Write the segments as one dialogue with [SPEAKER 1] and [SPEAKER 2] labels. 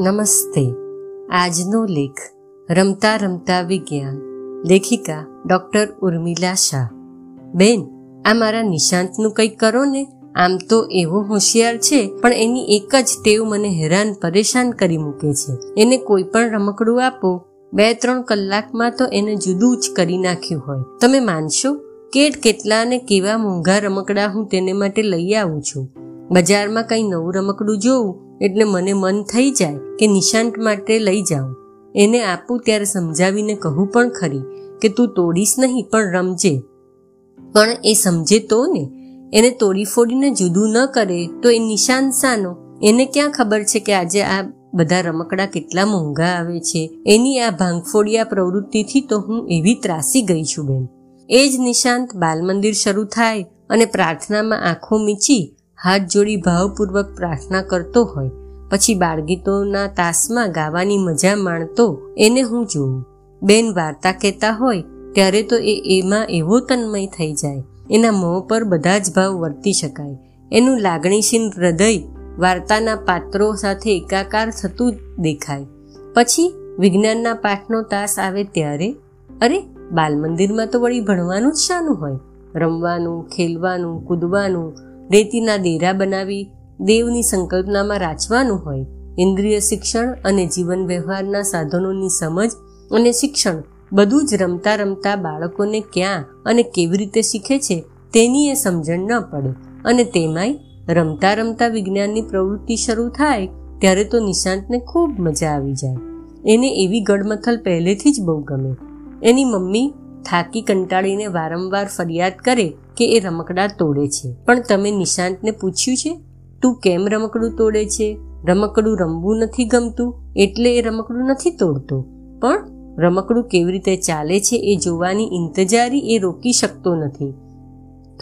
[SPEAKER 1] નમસ્તે. આજનો લેખ રમતા રમતા વિજ્ઞાન. લેખિકા ડોક્ટર ઉર્મિલા શાહ. બેન, આ મારા નિશાંતનું કંઈક કરો ને? આમ તો એવો હોશિયાર છે, પણ એની એક જ ટેવ મને હેરાન પરેશાન કરી મૂકે છે. એને કોઈ પણ રમકડું આપો. બે ત્રણ કલાકમાં તો એને જુદું જ કરી નાખ્યું હોય. તમે માનશો? કેટ કેટલા અને કેવા મોંઘા રમકડા હું તેને માટે લઈ આવું છું. બજારમાં કંઈ નવું રમકડું જોઉં? એટલે મને મન થઈ જાય કે નિશાંત માટે લઈ જાઉં. એને આપું ત્યારે સમજાવીને કહું પણ ખરી કે તું તોડીશ નહીં પણ રમજે. પણ એ સમજે તો ને. એને તોડી ફોડીને જુદું ન કરે તો એ નિશાંત સાનો એને ક્યાં ખબર છે કે આજે આ બધા રમકડા કેટલા મોંઘા આવે છે? એની આ ભાંગફોડિયા પ્રવૃત્તિથી તો હું એવી ત્રાસી ગઈ છું બેન. એ જ નિશાંત બાલ મંદિર શરૂ થાય અને પ્રાર્થનામાં આંખો મીચી હાથ જોડી ભાવપૂર્વક પ્રાર્થના કરતો હોય, પછી બાળગીતોના તાસમાં ગાવાની મજા માણતો એને હું જોઉં. બેન વાર્તા કહેતા હોય, ત્યારે તો એ એમાં એવો તન્મય થઈ જાય. એના મોં પર બધા જ ભાવ વર્તી શકાય. એનું લાગણીશીલ હૃદય વાર્તાના પાત્રો સાથે એકાકાર થતું દેખાય. પછી વિજ્ઞાનના પાઠનો તાસ આવે ત્યારે, અરે બાલ મંદિરમાં તો વળી ભણવાનું જ શાનું હોય. રમવાનું, ખેલવાનું, કૂદવાનું રેતીના દેરા બનાવી દેવની સંકલ્પનામાં રાચવાનું હોય, ઇન્દ્રિય શિક્ષણ અને જીવન વ્યવહારના સાધનોની સમજ અને શિક્ષણ બધું જ રમતા રમતા બાળકોને ક્યાં અને કેવી રીતે શીખે છે તેની એ સમજણ ન પડે અને તેમાંય રમતા રમતા વિજ્ઞાનની પ્રવૃત્તિ શરૂ થાય ત્યારે તો નિશાંતને ખૂબ મજા આવી જાય. એને એવી ગડમથલ પહેલેથી જ બહુ ગમે. એની મમ્મી થાકી કંટાળીને વારંવાર ફરિયાદ કરે કે એ રમકડા તોડે છે. પણ તમે નિશાંતને પૂછ્યું છે? તું કેમ રમકડું તોડે છે? રમકડું રમવું નથી ગમતું, એટલે એ રમકડું નથી તોડતો. પણ રમકડું કેવી રીતે ચાલે છે એ જોવાની ઇંતજારી એ રોકી શકતો નથી.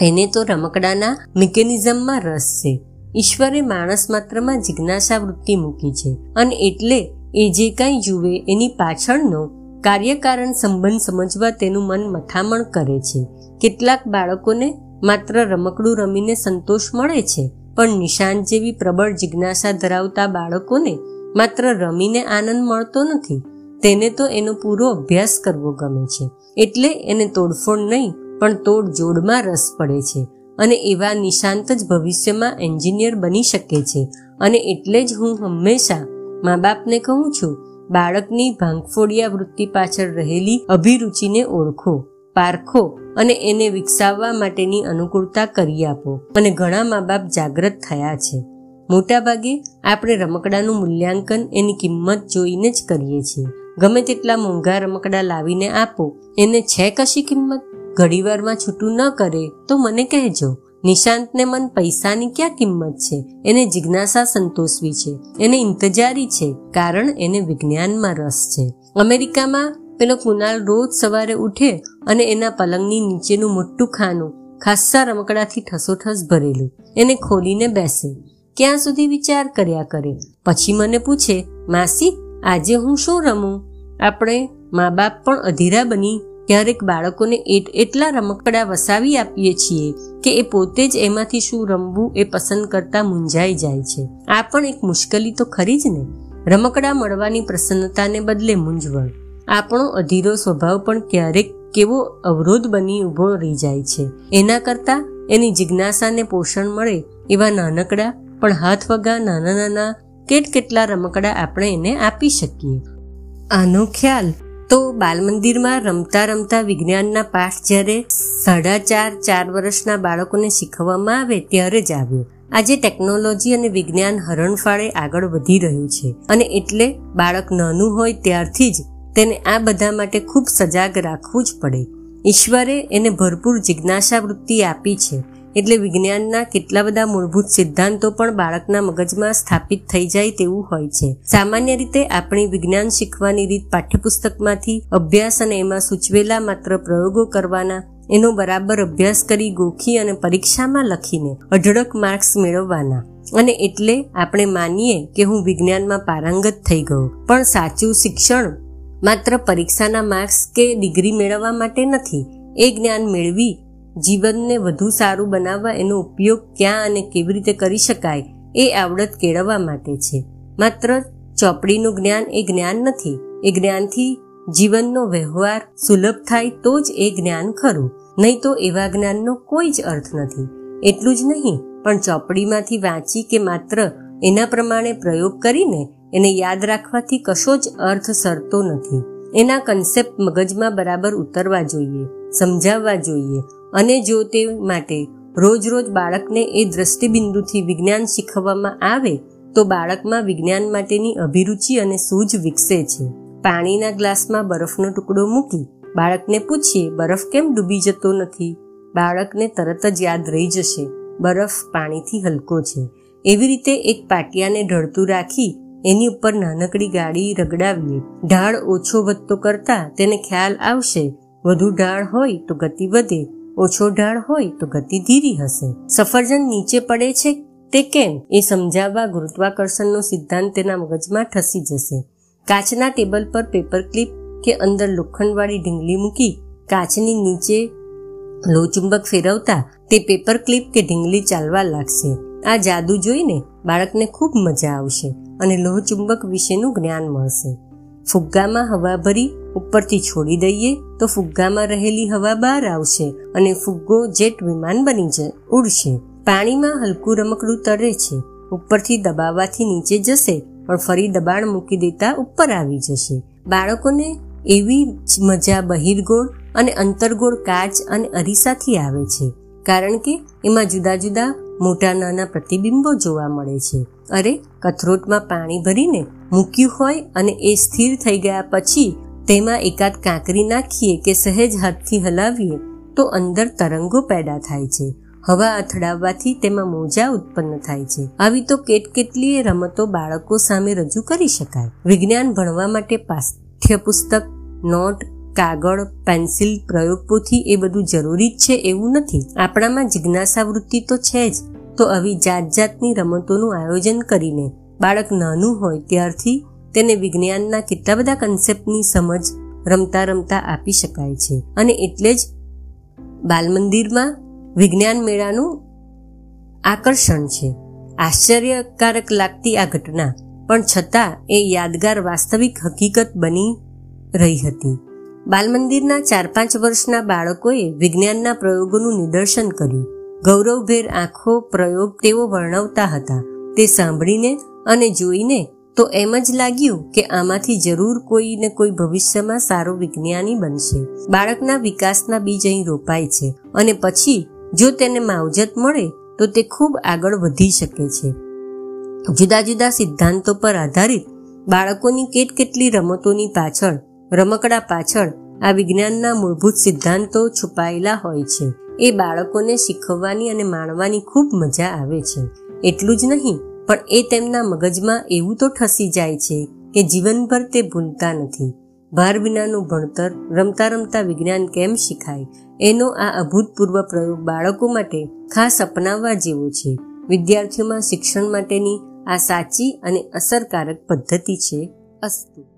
[SPEAKER 1] એને તો રમકડાના મિકેનિઝમમાં રસ છે. ઈશ્વરે માણસ માત્રમાં જિજ્ઞાસા વૃત્તિ મૂકી છે. અને એટલે એ જે કાંઈ જુએ એની પાછળનો કાર્યકારણ સંબંધ સમજવા તેનું મન મથામણ કરે છે. કેટલાક બાળકોને માત્ર રમકડું રમીને સંતોષ મળે છે, પણ નિશાન જેવી પ્રબળ જિજ્ઞાસા ધરાવતા બાળકોને માત્ર રમીને આનંદ મળતો નથી. તેને તો એનો પૂરો અભ્યાસ કરવો ગમે છે, એટલે એને તોડફોડ નહીં, પણ તોડ જોડમાં રસ પડે છે અને એવા નિશાંત જ ભવિષ્યમાં એન્જિનિયર બની શકે છે. અને એટલે જ હું હંમેશા મા બાપને કહું છું બાળકની ભાંગફોડિયા વૃત્તિ પાછળ રહેલી અભિરુચિને ઓળખો, પારખો અને એને વિકસાવવા માટેની અનુકૂળતા કરી આપો. અને ઘણા મા બાપ જાગૃત થયા છે. મોટાભાગે આપણે રમકડાનું મૂલ્યાંકન એની કિંમત જોઈને જ કરીએ છીએ. ગમે તેટલા મોંઘા રમકડા લાવીને આપો, એને છે કશી કિંમત? ઘડીવારમાં છૂટું ન કરે તો મને કહેજો. નિશાંતને મન પૈસાની ક્યાં કિંમત છે? એને જિજ્ઞાસા સંતોષવી છે. એને ઇંતજારી છે, કારણ એને વિજ્ઞાનમાં રસ છે. અમેરિકામાં પેલો કુનાલ રોજ સવારે ઉઠે અને એના પલંગની નીચેનું મોટું ખાનું ખાસ્સા રમકડાથી ઠસોઠસ ભરેલું. એને ખોલીને બેસે. ક્યાં સુધી વિચાર કર્યા કરે? પછી મને પૂછે, માસી, આજે હું શું રમું? આપણે મા બાપ પણ અધીરા બની ક્યારેક બાળકોને એટલા રમકડા વસાવી આપીએ છીએ કે એ પોતે જ એમાંથી શું રમવું એ પસંદ કરતા મૂંઝાઈ જાય છે. આ પણ એક મુશ્કેલી તો ખરી જ ને? રમકડા મળવાની પ્રસન્નતાને બદલે મૂંઝવણ. આપણો અધીરો સ્વભાવ પણ ક્યારેક કેવો અવરોધ બની ઊભો રહી જાય છે. એના કરતાં એની જિજ્ઞાસાને પોષણ મળે એવા નાનકડા, પણ હાથ વગા નાના નાના, કેટ કેટલા રમકડા આપણે એને આપી શકીએ? આનો ખ્યાલ તો બાલમંદિરમાં રમતા રમતા વિજ્ઞાનના પાઠ જ્યારે સાડા ચાર ચાર વર્ષના બાળકોને શીખવવામાં આવે ત્યારે જ આવ્યો. આજે ટેકનોલોજી અને વિજ્ઞાન હરણફાળે આગળ વધી રહ્યું છે અને એટલે બાળક નાનું હોય ત્યારથી જ તેને આ બધા માટે ખૂબ સજાગ રાખવું જ પડે. ઈશ્વરે એને ભરપૂર જિજ્ઞાસા વૃત્તિ આપી છે. એટલે વિજ્ઞાનના કેટલા બધા મૂળભૂત સિદ્ધાંતો પણ બાળકના મગજમાં સ્થાપિત થઈ જાય તેવું હોય છે. સામાન્ય રીતે આપણી વિજ્ઞાન શીખવાની રીત પાઠ્યપુસ્તકમાંથી અભ્યાસ અને એમાં સૂચવેલા માત્ર પ્રયોગો કરવાના, એનો બરાબર અભ્યાસ કરી ગોખી અને પરીક્ષામાં લખીને અઢળક માર્ક્સ મેળવવાના. અને એટલે આપણે માનીએ કે હું વિજ્ઞાનમાં પારંગત થઈ ગયો. પણ સાચું શિક્ષણ માત્ર પરીક્ષાના માર્ક્સ કે ડિગ્રી મેળવવા માટે નથી. એ જ્ઞાન મેળવી જીવનને વધુ સારું બનાવવા એનો ઉપયોગ ક્યાં અને કેવી રીતે કરી શકાય એ આવડત કેળવવા માટે છે. માત્ર ચોપડીનું જ્ઞાન એ જ્ઞાન નથી, એ જ્ઞાનથી જીવનનો વ્યવહાર સુલભ થાય તો જ એ જ્ઞાન ખરું. નહીં તો એવા જ્ઞાનનો કોઈ જ અર્થ નથી. એટલું જ નહીં, પણ ચોપડીમાંથી વાંચી કે માત્ર એના પ્રમાણે પ્રયોગ કરીને એને યાદ રાખવાથી કશો જ અર્થ સરતો નથી. એના કન્સેપ્ટ મગજમાં બરાબર ઉતરવા જોઈએ, સમજાવવા જોઈએ અને જો તે માટે રોજ રોજ બાળકને એ દ્રષ્ટિબિંદુથી વિજ્ઞાન શીખવવામાં આવે, તો બાળકમાં વિજ્ઞાન માટેની અભિરુચિ અને સૂઝ વિકસે છે. પાણીના ગ્લાસમાં બરફનો ટુકડો મૂકી બાળકને પૂછીએ, બરફ કેમ ડૂબી જતો નથી? બાળકને તરત જ યાદ રહી જશે. બરફ પાણીથી હલકો છે. એવી રીતે એક પાટિયાને ઢળતું રાખી એની ઉપર નાનકડી ગાડી રગડાવીએ. ઢાળ ઓછો વધતો કરતા તેને ખ્યાલ આવશે, વધુ ઢાળ હોય તો ગતિ વધે. ઓછો ઢાળ હોય તો ગતિ ધીરી હશે. સફરજન નીચે પડે છે, તે કેમ? એ સમજાવવા ગુરુત્વાકર્ષણનો સિદ્ધાંત તેના મગજમાં ઠસી જશે. કાચના ટેબલ પર પેપર ક્લિપ કે અંદર લોખંડવાળી ઢીંગલી મૂકી કાચની નીચે લોચુંબક ફેરવતા તે પેપર ક્લિપ કે ઢીંગલી ચાલવા લાગશે. આ જાદુ જોઈને બાળકને ખૂબ મજા આવશે અને લોહચુંબક વિશેનું જ્ઞાન મળશે. ફુગ્ગામાં હવા ભરી ઉપરથી છોડી દઈએ તો ફુગ્ગામાં રહેલી હવા બહાર આવશે અને ફુગ્ગો જેટ વિમાન બની જ ઉડશે. પાણીમાં હલકું રમકડું તરે છે. ઉપરથી દબાવવાથી નીચે જશે પણ ફરી દબાણ મૂકી દેતા ઉપર આવી જશે. બાળકોને એવી મજા બહિર્ગોળ અને અંતર્ગોળ કાચ અને અરીસાથી આવે છે, કારણ કે એમાં જુદા જુદા મોટા નાના પ્રતિબિંબો જોવા મળે છે. અરે, કથરોટમાં પાણી ભરીને મૂક્યું હોય અને એ સ્થિર થઈ ગયા પછી તેમાં એકાદ કાંકરી નાખીએ કે સહેજ હાથથી હલાવીએ, તો અંદર તરંગો પેદા થાય છે. હવા અથડાવવાથી તેમાં મોજા ઉત્પન્ન થાય છે. આવી તો કેટ કેટલીય રમતો બાળકો સામે રજૂ કરી શકાય. વિજ્ઞાન ભણવા માટે પાઠ્યપુસ્તક, નોટ, કાગળ, પેન્સિલ પ્રયોગપોથી એ બધું જરૂરી જ છે એવું નથી. આપણામાં જિજ્ઞાસા વૃત્તિ તો છે જ. તો આવી જાત જાતની રમતોનું આયોજન કરીને બાળક નાનું હોય ત્યારથી તેને વિજ્ઞાનના કેટલા બધા કન્સેપ્ટની સમજ રમતા રમતા આપી શકાય છે. અને એટલે જ બાલમંદિરમાં વિજ્ઞાન મેળાનું આકર્ષણ છે. આશ્ચર્યકારક લાગતી આ ઘટના. પણ છતાં એ યાદગાર વાસ્તવિક હકીકત બની રહી હતી. બાલમંદિરના ચાર પાંચ વર્ષના બાળકોએ વિજ્ઞાનના પ્રયોગોનું નિદર્શન કર્યું. ગૌરવભેર આંખો પ્રયોગ તેઓ વર્ણવતા હતા. તે સાંભળીને અને જોઈને તો એમ જ લાગ્યું કે આમાંથી જરૂર કોઈ ને કોઈ ભવિષ્યમાં સારો વિજ્ઞાની બનશે. બાળકના વિકાસના બીજ અહીં રોપાય છે અને પછી જો તેને માવજત મળે, તો તે ખૂબ આગળ વધી શકે છે. જુદા જુદા સિદ્ધાંતો પર આધારિત બાળકોની કેટ કેટલી રમતોની પાછળ, રમકડા પાછળ આ વિજ્ઞાનના મૂળભૂત સિદ્ધાંતો છુપાયેલા હોય છે. એ બાળકોને શીખવવાની અને માણવાની ખૂબ મજા આવે છે. એટલું જ નહીં પણ એ તેમના મગજમાં એવું તો ઠસી જાય છે કે જીવનભર તે ભૂલતા નથી. ભાર વિનાનું ભણતર, રમતા રમતા વિજ્ઞાન કેમ શીખાય? એનો આ અભૂતપૂર્વ પ્રયોગ બાળકો માટે ખાસ અપનાવવા જેવો છે. વિદ્યાર્થીઓમાં શિક્ષણ માટેની આ સાચી અને અસરકારક પદ્ધતિ છે અસ્તુ.